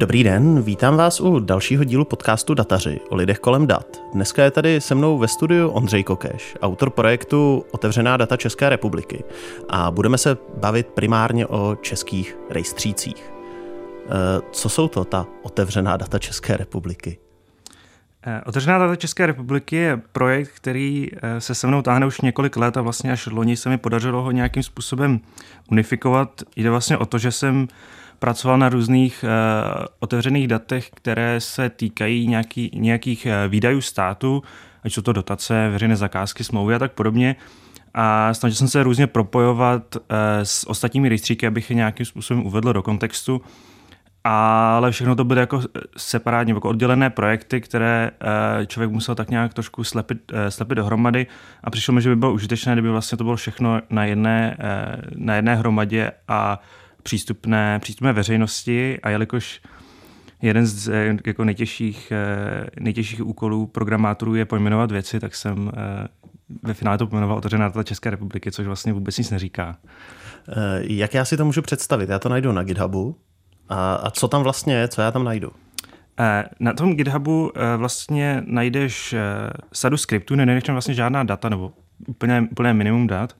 Dobrý den, vítám vás u dalšího dílu podcastu Dataři o lidech kolem dat. Dneska je tady se mnou ve studiu Ondřej Kokeš, autor projektu Otevřená data České republiky. A budeme se bavit primárně o českých rejstřících. Eh, co jsou to ta otevřená data České republiky? Eh, otevřená data České republiky je projekt, který eh, se se mnou táhne už několik let a vlastně až loni se mi podařilo ho nějakým způsobem unifikovat. Jde vlastně o to, že jsem pracoval na různých uh, otevřených datech, které se týkají nějaký, nějakých uh, výdajů státu, ať jsou to dotace, veřejné zakázky, smlouvy a tak podobně. A snažil jsem se různě propojovat uh, s ostatními rejstříky, abych je nějakým způsobem uvedl do kontextu. Ale všechno to byly jako separátně, jako oddělené projekty, které člověk musel tak nějak trošku slepit, slepit dohromady a přišlo mi, že by bylo užitečné, kdyby vlastně to bylo všechno na jedné, na jedné hromadě a přístupné, přístupné veřejnosti a jelikož jeden z eh, jako nejtěžších, eh, nejtěžších úkolů programátorů je pojmenovat věci, tak jsem eh, ve finále to pojmenoval otevřená data České republiky, což vlastně vůbec nic neříká. Jak já si to můžu představit? Já to najdu na GitHubu. A, a co tam vlastně je? Co já tam najdu? Na tom GitHubu vlastně najdeš sadu skriptů, nenajdeš tam vlastně žádná data, nebo úplně, úplně minimum dat.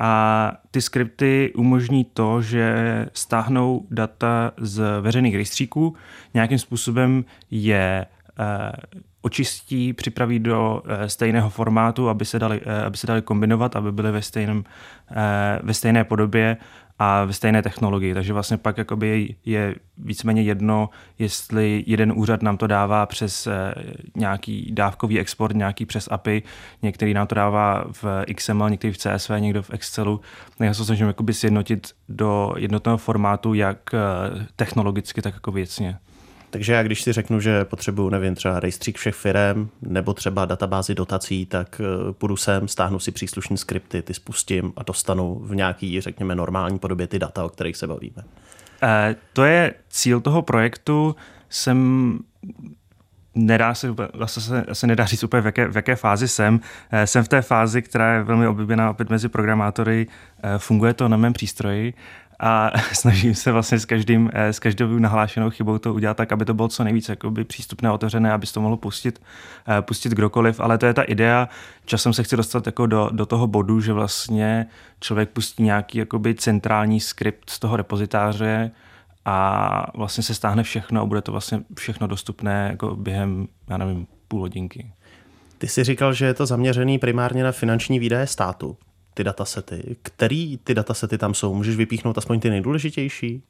A ty skripty umožní to, že stáhnou data z veřejných rejstříků, nějakým způsobem je eh, očistí, připraví do eh, stejného formátu, aby se dali, eh, aby se dali kombinovat, aby byly ve, stejném, ve stejné podobě a ve stejné technologii. Takže vlastně pak jakoby je víceméně jedno, jestli jeden úřad nám to dává přes eh, nějaký dávkový export, nějaký přes API, některý nám to dává v XML, některý v CSV, někdo v Excelu. Já se snažím sjednotit do jednotného formátu, jak eh, technologicky, tak jako věcně. Takže já když si řeknu, že potřebuju, nevím, třeba rejstřík všech firm nebo třeba databázi dotací, tak eh, půjdu sem, stáhnu si příslušné skripty, ty spustím a dostanu v nějaký, řekněme, normální podobě ty data, o kterých se bavíme. E, to je cíl toho projektu. Jsem nedá se, vlastně se, se nedá říct úplně, v jaké, v jaké fázi jsem. E, jsem v té fázi, která je velmi oblíbená opět mezi programátory. Funguje to na mém přístroji a snažím se vlastně s, každým, eh, s každou nahlášenou chybou to udělat tak, aby to bylo co nejvíc jakoby přístupné, otevřené, aby to mohlo pustit, eh, pustit kdokoliv, ale to je ta idea. Časem se chci dostat jako do, do toho bodu, že vlastně člověk pustí nějaký jakoby centrální skript z toho repozitáře, a vlastně se stáhne všechno a bude to vlastně všechno dostupné jako během, já nevím, půl hodinky. Ty jsi říkal, že je to zaměřený primárně na finanční výdaje státu ty datasety. Který ty datasety tam jsou? Můžeš vypíchnout aspoň ty nejdůležitější?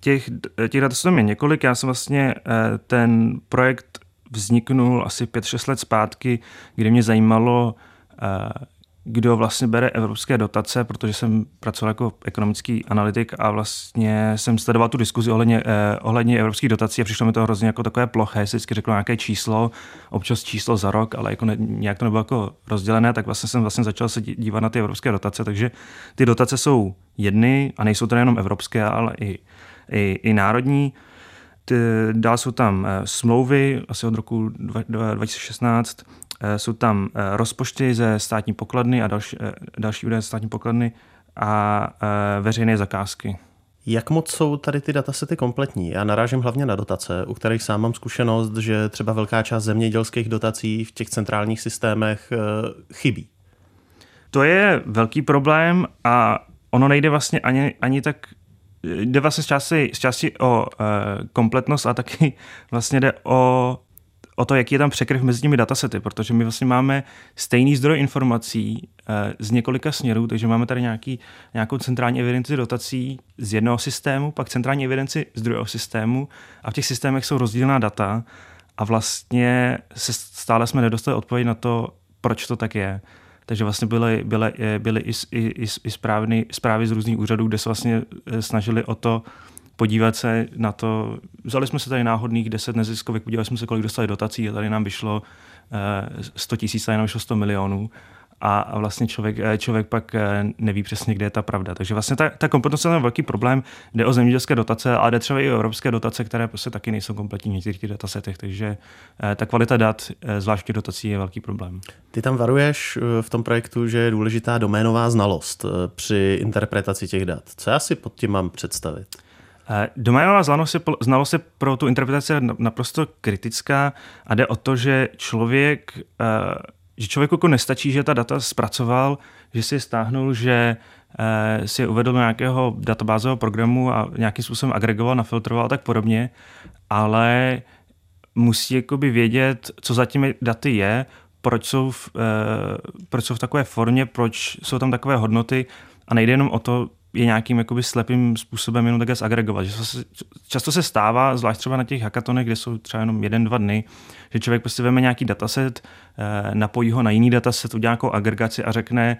Těch, těch datasetů je několik. Já jsem vlastně eh, ten projekt vzniknul asi 5-6 let zpátky, kdy mě zajímalo, eh, kdo vlastně bere evropské dotace, protože jsem pracoval jako ekonomický analytik a vlastně jsem sledoval tu diskuzi ohledně, eh, ohledně evropských dotací a přišlo mi to hrozně jako takové ploché, si vždycky řekl nějaké číslo, občas číslo za rok, ale jako ne, nějak to nebylo jako rozdělené, tak vlastně jsem vlastně začal se dívat na ty evropské dotace, takže ty dotace jsou jedny a nejsou to jenom evropské, ale i, i, i národní. Dál jsou tam eh, smlouvy asi od roku 2016, Eh, jsou tam eh, rozpočty ze státní pokladny a další, eh, další údaje ze státní pokladny a veřejné zakázky. Jak moc jsou tady ty datasety kompletní? Já narážím hlavně na dotace, u kterých sám mám zkušenost, že třeba velká část zemědělských dotací v těch centrálních systémech chybí. To je velký problém a ono nejde vlastně ani, ani tak jde vlastně z části, z části o e, kompletnost a taky vlastně jde o o to, jaký je tam překryv mezi těmi datasety, protože my vlastně máme stejný zdroj informací eh, z několika směrů, takže máme tady nějaký, nějakou centrální evidenci dotací z jednoho systému, pak centrální evidenci z druhého systému a v těch systémech jsou rozdílná data a vlastně se stále jsme nedostali odpověď na to, proč to tak je. Takže vlastně byly, byly, byly i, i, i správny, zprávy z různých úřadů, kde se vlastně eh, snažili o to, podívat se na to. Vzali jsme se tady náhodných 10 neziskovek, podívali jsme se, kolik dostali dotací a tady nám vyšlo 100 eh, tisíc, tady nám vyšlo 100 milionů a vlastně člověk, eh, člověk pak eh, neví přesně, kde je ta pravda. Takže vlastně ta, ta kompletnost je velký problém. Jde o zemědělské dotace, ale jde třeba i o evropské dotace, které prostě taky nejsou kompletní v některých datasetech. Takže ta kvalita dat, zvláště dotací, je velký problém. Ty tam varuješ v tom projektu, že je důležitá doménová znalost při interpretaci těch dat. Co já si pod tím mám představit? Doménová znalost je, je pro tu interpretaci naprosto kritická a jde o to, že člověk, že člověku jako nestačí, že ta data zpracoval, že si je stáhnul, že si je uvedl do nějakého databázového programu a nějakým způsobem agregoval, nafiltroval a tak podobně, ale musí jakoby vědět, co za těmi daty je, proč jsou, v, proč jsou v takové formě, proč jsou tam takové hodnoty a nejde jenom o to, je nějakým jakoby slepým způsobem jenom takhle zagregovat. Často se stává, zvlášť třeba na těch hackathonech, kde jsou třeba jenom jeden, dva dny, že člověk prostě veme nějaký dataset, eh, napojí ho na jiný dataset, udělá nějakou agregaci a řekne,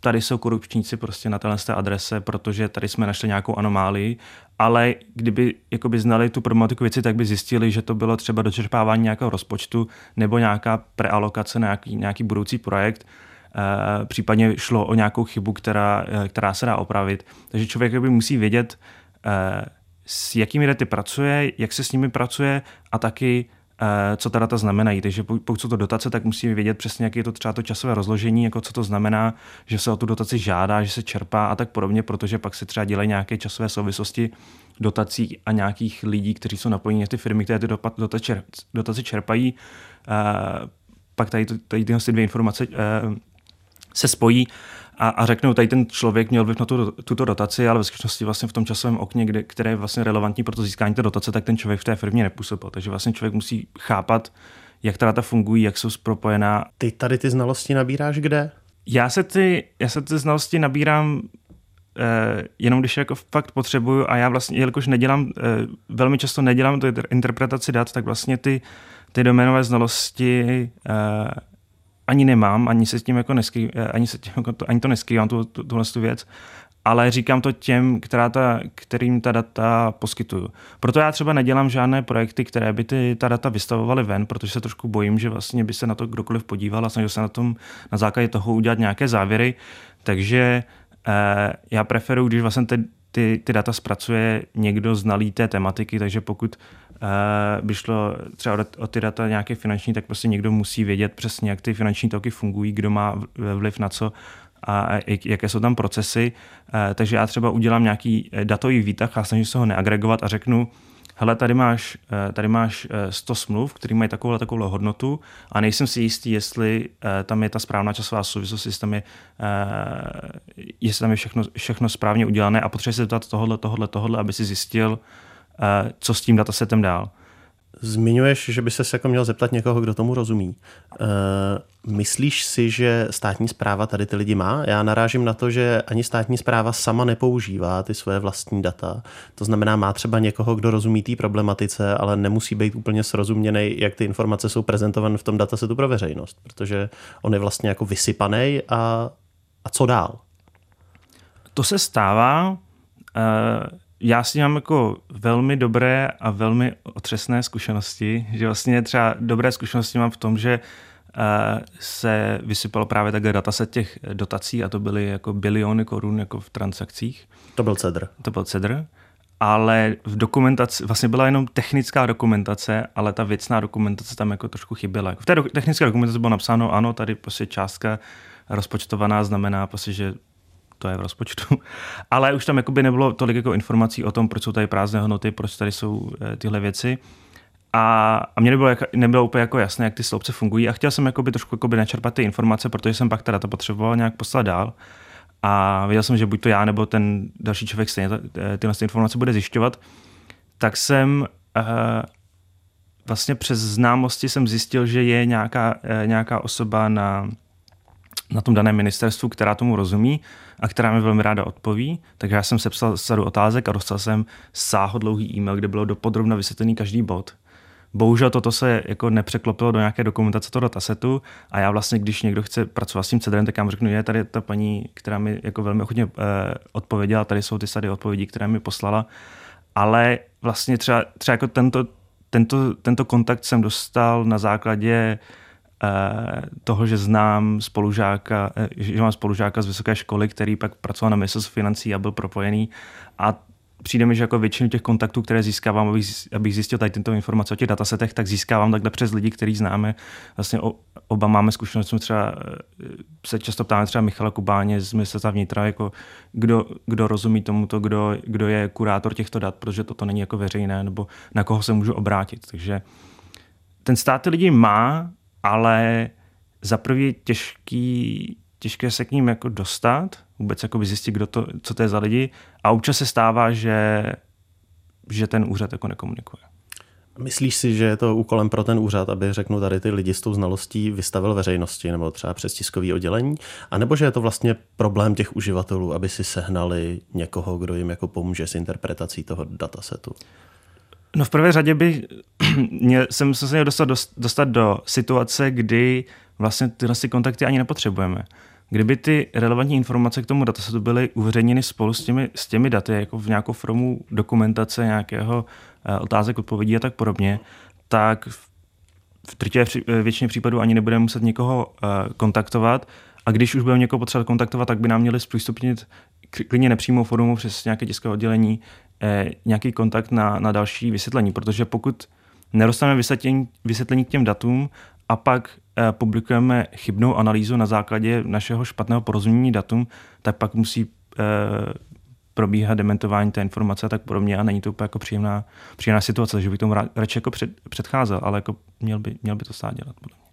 tady jsou korupčníci prostě na téhle adrese, protože tady jsme našli nějakou anomálii, ale kdyby jakoby znali tu problematiku věci, tak by zjistili, že to bylo třeba dočerpávání nějakého rozpočtu nebo nějaká prealokace na nějaký, nějaký budoucí projekt, případně šlo o nějakou chybu, která, eh, která se dá opravit. Takže člověk by musí vědět, eh, s jakými daty pracuje, jak se s nimi pracuje a taky co ta data znamenají. Takže pokud jsou to dotace, tak musí vědět přesně, jak je to třeba to časové rozložení, jako co to znamená, že se o tu dotaci žádá, že se čerpá a tak podobně, protože pak se třeba dělají nějaké časové souvislosti dotací a nějakých lidí, kteří jsou napojeni na ty firmy, které ty dotace čerpají. Pak tady, tady tyhle dvě informace se spojí a, a řeknou, tady ten člověk měl vliv na tu, tuto dotaci, ale ve skutečnosti vlastně v tom časovém okně, kde, které je vlastně relevantní pro to získání té dotace, tak ten člověk v té firmě nepůsobil. Takže vlastně člověk musí chápat, jak ta data fungují, jak jsou propojená. Ty tady ty znalosti nabíráš kde? Já se ty, já se ty znalosti nabírám eh, jenom když jako fakt potřebuju a já vlastně, jelikož nedělám, eh, velmi často nedělám tu interpretaci dat, tak vlastně ty, ty doménové znalosti eh, ani nemám, ani se tím jako nesky, eh, ani, se tím, jako to, ani to neskrývám, tu, tu, tuhle tu věc, ale říkám to těm, která ta, kterým ta data poskytuju. Proto já třeba nedělám žádné projekty, které by ty, ta data vystavovaly ven, protože se trošku bojím, že vlastně by se na to kdokoliv podíval a snažil se na tom na základě toho udělat nějaké závěry. Takže eh, já preferuji, když vlastně ty, ty, ty data zpracuje někdo znalý té tematiky, takže pokud by šlo třeba o ty data nějaké finanční, tak prostě někdo musí vědět přesně, jak ty finanční toky fungují, kdo má vliv na co a jaké jsou tam procesy. Uh, takže já třeba udělám nějaký eh, datový výtah a snažím se ho neagregovat a řeknu, hele, tady máš, tady máš 100 smluv, které mají takovou takovou hodnotu a nejsem si jistý, jestli tam je ta správná časová souvislost, jestli tam je, jestli tam je všechno, všechno správně udělané a potřebuje se zeptat tohle, tohle, tohle, aby si zjistil, co s tím datasetem dál. Zmiňuješ, že by se jako měl zeptat někoho, kdo tomu rozumí. E, myslíš si, že státní zpráva tady ty lidi má? Já narážím na to, že ani státní zpráva sama nepoužívá ty své vlastní data. To znamená, má třeba někoho, kdo rozumí té problematice, ale nemusí být úplně srozuměný, jak ty informace jsou prezentované v tom datasetu pro veřejnost, protože on je vlastně jako vysypaný a, a co dál? To se stává. Uh já s ním mám jako velmi dobré a velmi otřesné zkušenosti, že vlastně třeba dobré zkušenosti mám v tom, že uh, se vysypalo právě takhle dataset těch dotací a to byly jako biliony korun jako v transakcích. To byl CEDR. To byl CEDR. Ale v dokumentaci, vlastně byla jenom technická dokumentace, ale ta věcná dokumentace tam jako trošku chyběla. V té do, technické dokumentaci bylo napsáno, ano, tady prostě částka rozpočtovaná znamená prostě, že to je v rozpočtu. Ale už tam jakoby nebylo tolik jako informací o tom, proč jsou tady prázdné hodnoty, proč tady jsou eh, tyhle věci. A, a mě nebylo, jak, nebylo úplně jako jasné, jak ty sloupce fungují a chtěl jsem jakoby trošku jakoby načerpat ty informace, protože jsem pak teda to potřeboval nějak poslat dál. A věděl jsem, že buď to já nebo ten další člověk stejně eh, tyhle informace bude zjišťovat. Tak jsem uh, vlastně přes známosti jsem zjistil, že je nějaká, nějaká osoba na, na tom daném ministerstvu, která tomu rozumí a která mi velmi ráda odpoví. Takže já jsem sepsal sadu otázek a dostal jsem sáhodlouhý e-mail, kde bylo dopodrobna vysvětlený každý bod. Bohužel toto se jako nepřeklopilo do nějaké dokumentace toho datasetu a já vlastně, když někdo chce pracovat s tím cedrem, tak já mu řeknu, je tady ta paní, která mi jako velmi ochotně eh, odpověděla, tady jsou ty sady odpovědí, které mi poslala, ale vlastně třeba, třeba jako tento, tento, tento kontakt jsem dostal na základě Eh, toho, že znám spolužáka, eh, že mám spolužáka z vysoké školy, který pak pracoval na ministerstvu financí a byl propojený a přijde mi, že jako většinu těch kontaktů, které získávám, abych, abych zjistil tady tyto informace o těch datasetech, tak získávám takhle přes lidi, který známe. Vlastně oba máme zkušenost, třeba eh, se často ptáme třeba Michala Kubáně z ministerstva vnitra, jako kdo, kdo rozumí tomuto, kdo, kdo je kurátor těchto dat, protože toto není jako veřejné, nebo na koho se můžu obrátit. Takže ten stát ty lidi má, ale za prvý těžký, těžké se k ním jako dostat, vůbec jako zjistit, kdo to, co to je za lidi. A občas se stává, že, že ten úřad jako nekomunikuje. Myslíš si, že je to úkolem pro ten úřad, aby řeknu tady ty lidi s tou znalostí vystavil veřejnosti nebo třeba přes tiskový oddělení? A nebo že je to vlastně problém těch uživatelů, aby si sehnali někoho, kdo jim jako pomůže s interpretací toho datasetu? No v prvé řadě by mě, jsem se měl dostat, dostat do situace, kdy vlastně tyhle kontakty ani nepotřebujeme. Kdyby ty relevantní informace k tomu datasetu byly uveřejněny spolu s těmi, s těmi daty, jako v nějakou formu dokumentace nějakého uh, otázek, odpovědí a tak podobně, tak v trtě většině případů ani nebudeme muset někoho uh, kontaktovat a když už budeme někoho potřebovat kontaktovat, tak by nám měli zpřístupnit klidně nepřímou formou přes nějaké tiskové oddělení eh, nějaký kontakt na, na další vysvětlení, protože pokud nedostaneme vysvětlení, vysvětlení k těm datům a pak eh, publikujeme chybnou analýzu na základě našeho špatného porozumění datům, tak pak musí eh, probíhat dementování té informace a tak podobně a není to úplně jako příjemná, příjemná situace, že bych tomu radši jako před, předcházel, ale jako měl by, měl by to stát dělat. Podle mě.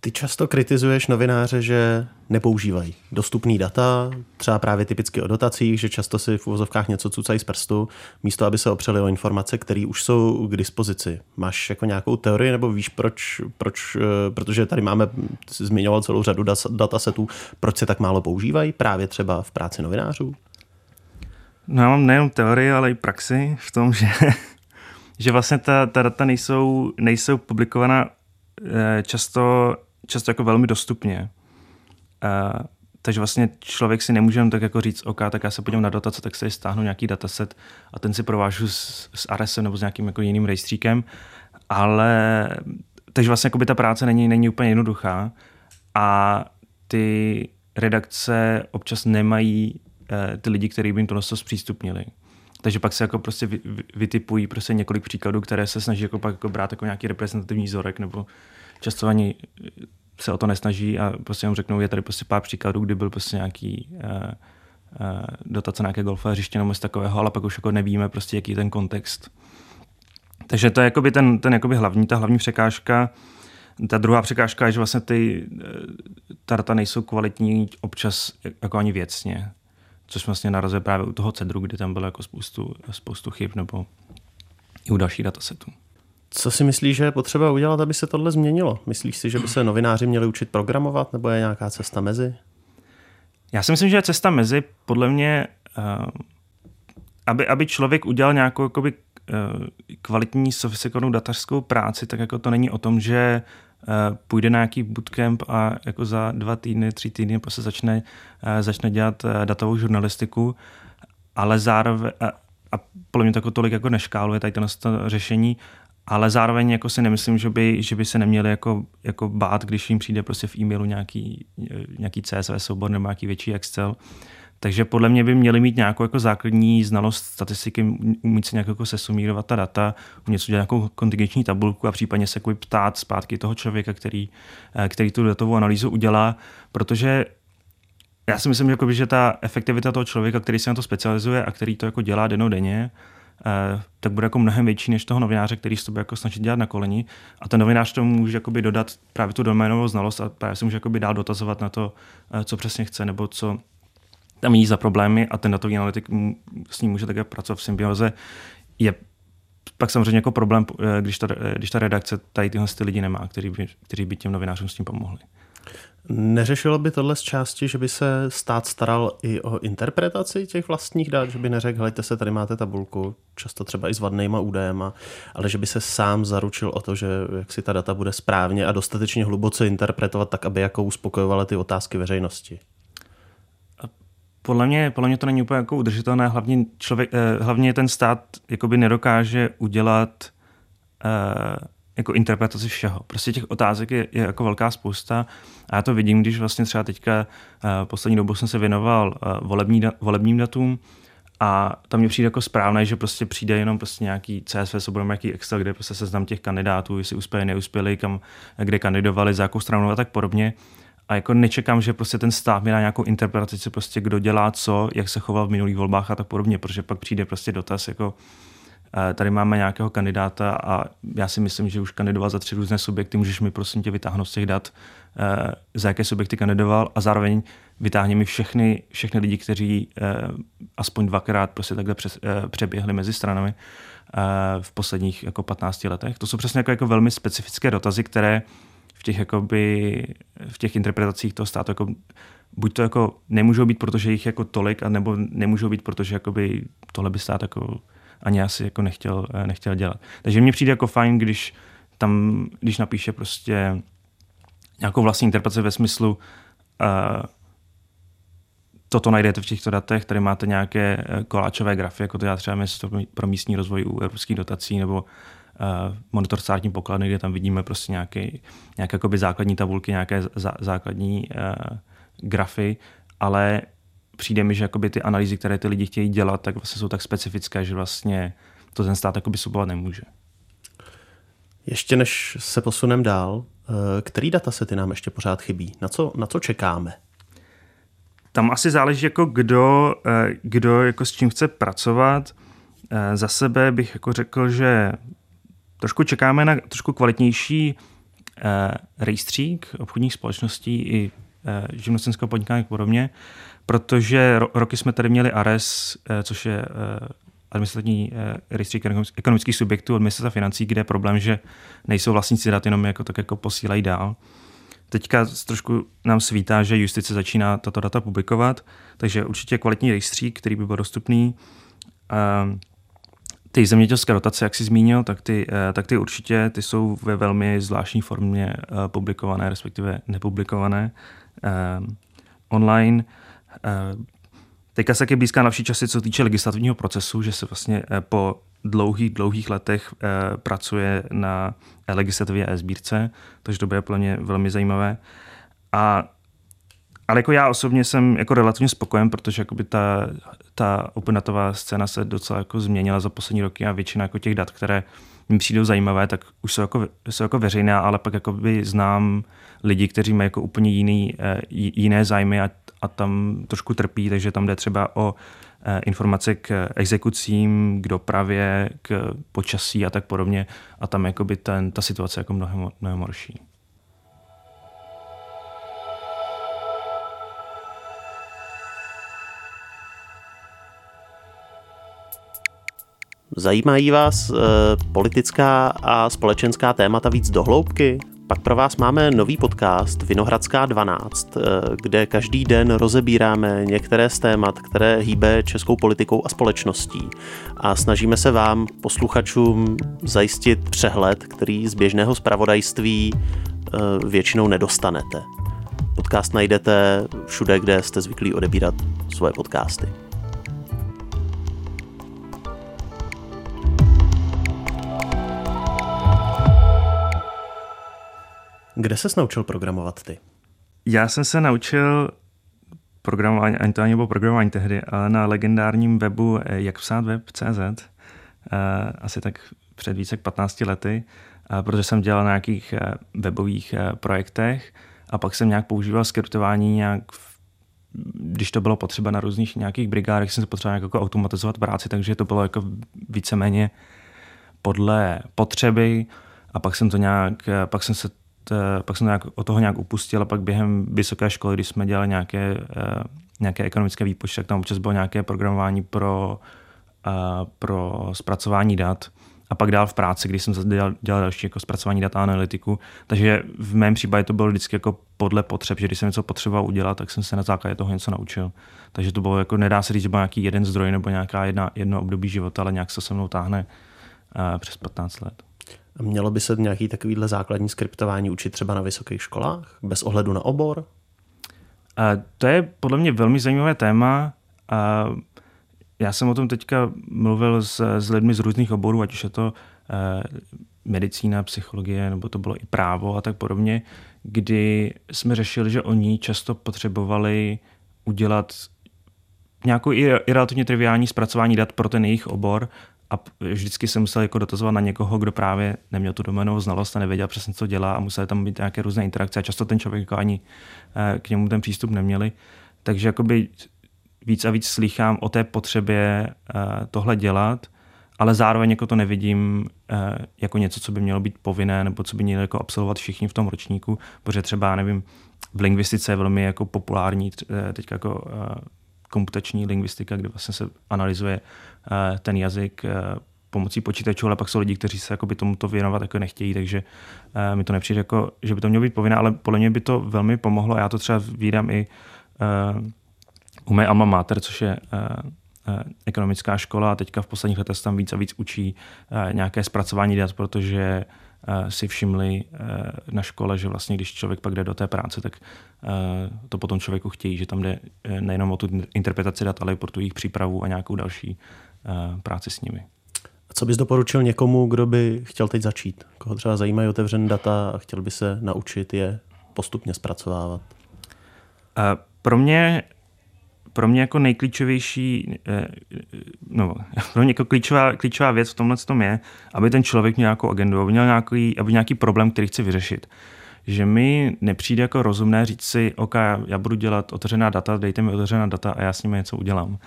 Ty často kritizuješ novináře, že nepoužívají dostupný data, třeba právě typicky o dotacích, že často si v uvozovkách něco cucají z prstu, místo aby se opřeli o informace, které už jsou k dispozici. Máš jako nějakou teorii nebo víš, proč, proč eh, protože tady máme, zmiňoval celou řadu datasetů, proč se tak málo používají právě třeba v práci novinářů? No já mám nejen teorii, ale i praxi v tom, že, že vlastně ta, ta data nejsou, nejsou publikovaná eh, často často jako velmi dostupně. Uh, takže vlastně člověk si nemůže tak jako říct, OK, tak já se podívám na dotace, tak si stáhnu nějaký dataset a ten si provážu s, s Aresem nebo s nějakým jako jiným rejstříkem. Ale takže vlastně jako by ta práce není, není úplně jednoduchá a ty redakce občas nemají uh, ty lidi, kteří by jim to zpřístupnili. Takže pak se jako prostě vy, vy, vytipují prostě několik příkladů, které se snaží jako pak jako brát jako nějaký reprezentativní vzorek nebo často ani se o to nesnaží a prostě jenom řeknou, je tady prostě pár příkladů, kdy byl prostě nějaký uh, uh, dotace na nějaké golfové hřiště nebo takového, ale pak už jako nevíme prostě, jaký je ten kontext. Takže to je jakoby ten, ten jakoby hlavní, ta hlavní překážka. Ta druhá překážka je, že vlastně ty eh, ta data nejsou kvalitní občas jako ani věcně, což vlastně narazuje právě u toho cedru, kdy tam bylo jako spoustu, spoustu chyb nebo i u dalších datasetů. Co si myslíš, že je potřeba udělat, aby se tohle změnilo? Myslíš si, že by se novináři měli učit programovat, nebo je nějaká cesta mezi? Já si myslím, že je cesta mezi, podle mě, uh, aby, aby člověk udělal nějakou jakoby, uh, kvalitní sofistikovanou datařskou práci, tak jako to není o tom, že uh, půjde na nějaký bootcamp a jako za dva týdny, tři týdny prostě začne, začne dělat datovou žurnalistiku, ale zároveň, a, a podle mě to tolik jako neškáluje tady to řešení, ale zároveň jako si nemyslím, že by, že by se neměli jako, jako bát, když jim přijde prostě v e-mailu nějaký, nějaký CSV soubor nebo nějaký větší Excel. Takže podle mě by měli mít nějakou jako základní znalost statistiky, umít se nějak jako sesumírovat ta data, umět udělat nějakou kontingenční tabulku a případně se jako ptát zpátky toho člověka, který, eh, který tu datovou analýzu udělá, protože já si myslím, že ta efektivita toho člověka, který se na to specializuje a který to jako dělá denodenně, Eh, tak bude jako mnohem větší než toho novináře, který se to bude jako snažit dělat na koleni. A ten novinář tomu může jakoby dodat právě tu doménovou znalost a právě se může jakoby dál dotazovat na to, eh, co přesně chce, nebo co tam jí za problémy a ten datový analytik s ním může také pracovat v symbioze. Je pak samozřejmě jako problém, eh, když ta, když ta redakce tady tyhle ty lidi nemá, kteří by, kteří by těm novinářům s tím pomohli. Neřešilo by tohle z části, že by se stát staral i o interpretaci těch vlastních dat, že by neřekl, hejte se, tady máte tabulku, často třeba i s vadnýma údajema, ale že by se sám zaručil o to, že jak si ta data bude správně a dostatečně hluboce interpretovat tak, aby jako uspokojovala ty otázky veřejnosti. Podle mě, podle mě to není úplně jako udržitelné, hlavně, člověk, eh, hlavně ten stát jakoby nedokáže udělat eh, jako interpretaci všeho. Prostě těch otázek je, je jako velká spousta a já to vidím, když vlastně třeba teďka uh, poslední dobou jsem se věnoval uh, volební, volebním datům A tam mě přijde jako správné, že prostě přijde jenom prostě nějaký CSV, nebo nějaký Excel, kde prostě seznam těch kandidátů, jestli uspěli, neuspěli, kam, kde kandidovali, za jakou stranu a tak podobně. A jako nečekám, že prostě ten stát mi dá nějakou interpretaci, prostě kdo dělá co, jak se choval v minulých volbách a tak podobně, protože pak přijde prostě dotaz jako tady máme nějakého kandidáta a já si myslím, že už kandidoval za tři různé subjekty, můžeš mi prosím tě vytáhnout z těch dat, eh, za jaké subjekty kandidoval a zároveň vytáhně mi všechny, všechny lidi, kteří eh, aspoň dvakrát prostě takhle přes, přeběhli mezi stranami v posledních jako 15 letech. To jsou přesně jako, jako velmi specifické dotazy, které v těch, jakoby, v těch interpretacích toho státu jako, buď to jako nemůžou být, protože jich jako tolik, nebo nemůžou být, protože jakoby tohle by stát jako ani asi jako nechtěl, eh, nechtěl dělat. Takže mně přijde jako fajn, když tam, když napíše prostě nějakou vlastní interpretaci ve smyslu uh, toto najdete v těchto datech, tady máte nějaké eh, koláčové grafy, jako to já třeba pro místní rozvoj u evropských dotací, nebo uh, monitor státní pokladny, kde tam vidíme prostě nějaké, nějaké jakoby základní tabulky, nějaké zá, základní uh, grafy, ale přijde mi, že jakoby ty analýzy, které ty lidi chtějí dělat, tak vlastně jsou tak specifické, že vlastně to ten stát jakoby supovat nemůže. Ještě než se posuneme dál, eh, který data se ty nám ještě pořád chybí? Na co, na co čekáme? Tam asi záleží, jako kdo, kdo jako s čím chce pracovat. Za sebe bych jako řekl, že trošku čekáme na trošku kvalitnější rejstřík obchodních společností i živnostenského podnikání a podobně, protože ro- roky jsme tady měli ARES, uh, což je uh, administrativní uh, rejstřík ekonomických subjektů od ministerstva financí, kde je problém, že nejsou vlastníci dat, jenom jako tak jako posílají dál. Teďka trošku nám svítá, že justice začíná tato data publikovat, takže určitě kvalitní rejstřík, který by byl dostupný. Uh, ty zemědělské dotace, jak jsi zmínil, tak ty, eh, tak ty určitě ty jsou ve velmi zvláštní formě eh, publikované, respektive nepublikované eh, online. Teďka se taky blízká na vší časy, co týče legislativního procesu, že se vlastně po dlouhých, dlouhých letech pracuje na legislativě e-sbírce, takže to bude plně velmi zajímavé. A ale jako já osobně jsem jako relativně spokojen, protože jakoby ta, ta openatová scéna se docela jako změnila za poslední roky a většina jako těch dat, které mi přijdou zajímavé, tak už jsou jako, jsou jako veřejné, ale pak jakoby znám lidi, kteří mají jako úplně jiný, eh, jiné zájmy a, a tam trošku trpí, takže tam jde třeba o eh, informace k exekucím, k dopravě, k počasí a tak podobně a tam jakoby ten, ta situace jako mnohem, mnohem horší. Zajímají vás e, politická a společenská témata víc dohloubky? Pak pro vás máme nový podcast Vinohradská 12, e, eh, kde každý den rozebíráme některé z témat, které hýbe českou politikou a společností. A snažíme se vám, posluchačům, zajistit přehled, který z běžného zpravodajství e, většinou nedostanete. Podcast najdete všude, kde jste zvyklí odebírat svoje podcasty. Kde se naučil programovat ty? Já jsem se naučil programování, ani to ani bylo programování tehdy, ale na legendárním webu eh, jak psát web.cz, eh, asi tak před více jak 15 lety, eh, protože jsem dělal na nějakých webových projektech a pak jsem nějak používal skriptování nějak když to bylo potřeba na různých nějakých brigádech, jsem se potřeboval nějak jako automatizovat práci, takže to bylo jako víceméně podle potřeby a pak jsem to nějak, pak jsem se pak jsem nějak, od toho nějak upustil a pak během vysoké školy, když jsme dělali nějaké, eh, nějaké ekonomické výpočty, tak tam občas bylo nějaké programování pro, eh, pro zpracování dat a pak dál v práci, když jsem dělal, dělal další jako zpracování data analytiku. Takže v mém případě to bylo vždycky jako podle potřeb, že když jsem něco potřeboval udělat, tak jsem se na základě toho něco naučil. Takže to bylo jako, nedá se říct, že byl nějaký jeden zdroj nebo nějaká jedna, jedno období života, ale nějak se se mnou táhne uh, přes 15 let. Mělo by se nějaký takovýhle základní skriptování učit třeba na vysokých školách, bez ohledu na obor? A to je podle mě velmi zajímavé téma. A já jsem o tom teďka mluvil s, s lidmi z různých oborů, ať už je to eh, medicína, psychologie, nebo to bylo i právo a tak podobně, kdy jsme řešili, že oni často potřebovali udělat nějakou i, relativně triviální zpracování dat pro ten jejich obor a vždycky jsem musel jako dotazovat na někoho, kdo právě neměl tu domenovou znalost a nevěděl přesně, co dělá a museli tam být nějaké různé interakce a často ten člověk jako ani eh, k němu ten přístup neměli. Takže jakoby víc a víc slychám o té potřebě eh, tohle dělat, ale zároveň jako to nevidím eh, jako něco, co by mělo být povinné nebo co by měli jako absolvovat všichni v tom ročníku, protože třeba, nevím, v lingvistice je velmi jako populární teď jako komputační lingvistika, kde vlastně se analyzuje eh, ten jazyk eh, pomocí počítačů, ale pak jsou lidi, kteří se jakoby tomuto věnovat jako nechtějí, takže uh, mi to nepřijde jako, že by to mělo být povinné, ale podle mě by to velmi pomohlo já to třeba vídám i u mé alma mater, což je ekonomická škola a teďka v posledních letech tam víc a víc učí nějaké zpracování dat, protože Eh, si všimli eh, na škole, že vlastně když člověk pak jde do té práce, tak eh, to potom člověku chtějí, že tam jde nejenom o tu interpretaci dat, ale i pro tu jejich přípravu a nějakou další práci s nimi. A co bys doporučil někomu, kdo by chtěl teď začít? Koho třeba zajímají otevřené data a chtěl by se naučit je postupně zpracovávat? Pro mě pro mě jako nejklíčovější, eh, no, pro mě jako klíčová, klíčová věc v tomhle tom je, aby ten člověk měl nějakou agendu, aby měl nějaký, aby nějaký problém, který chce vyřešit. Že mi nepřijde jako rozumné říct si, OK, já budu dělat otevřená data, dejte mi otevřená data a já s nimi něco udělám.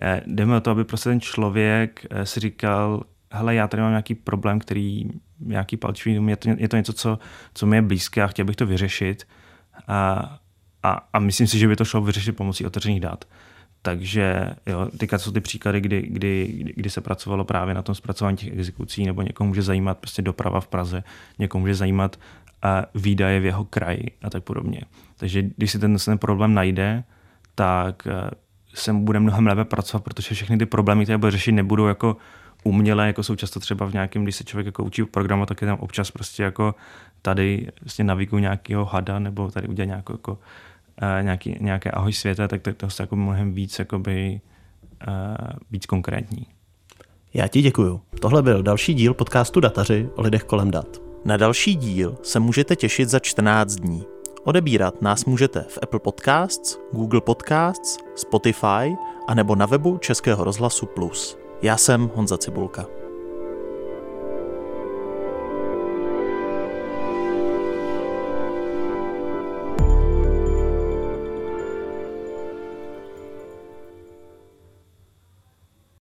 Eh, jdeme o to, aby prostě ten člověk eh, si říkal, hele, já tady mám nějaký problém, který, nějaký palčivý, je to, je to něco, co, co mi je blízké a chtěl bych to vyřešit. A, a, a myslím si, že by to šlo vyřešit pomocí otevřených dat. Takže jo, teďka jsou ty příklady, kdy, kdy, kdy se pracovalo právě na tom zpracování těch exekucí, nebo někomu může zajímat prostě doprava v Praze, někomu může zajímat uh, výdaje v jeho kraji a tak podobně. Takže když si ten, ten problém najde, tak uh, se mu bude mnohem lépe pracovat, protože všechny ty problémy, které bude řešit, nebudou jako umělé, jako jsou často třeba v nějakém, když se člověk jako učí programu, tak je tam občas prostě jako tady vlastně naviguji nějakého hada, nebo tady udělat nějakou jako nějaký, nějaké ahoj světa, tak to, to je jako mnohem víc, jakoby, uh, víc konkrétní. Já ti děkuju. Tohle byl další díl podcastu Dataři o lidech kolem dat. Na další díl se můžete těšit za 14 dní. Odebírat nás můžete v Apple Podcasts, Google Podcasts, Spotify a nebo na webu Českého rozhlasu Plus. Já jsem Honza Cibulka.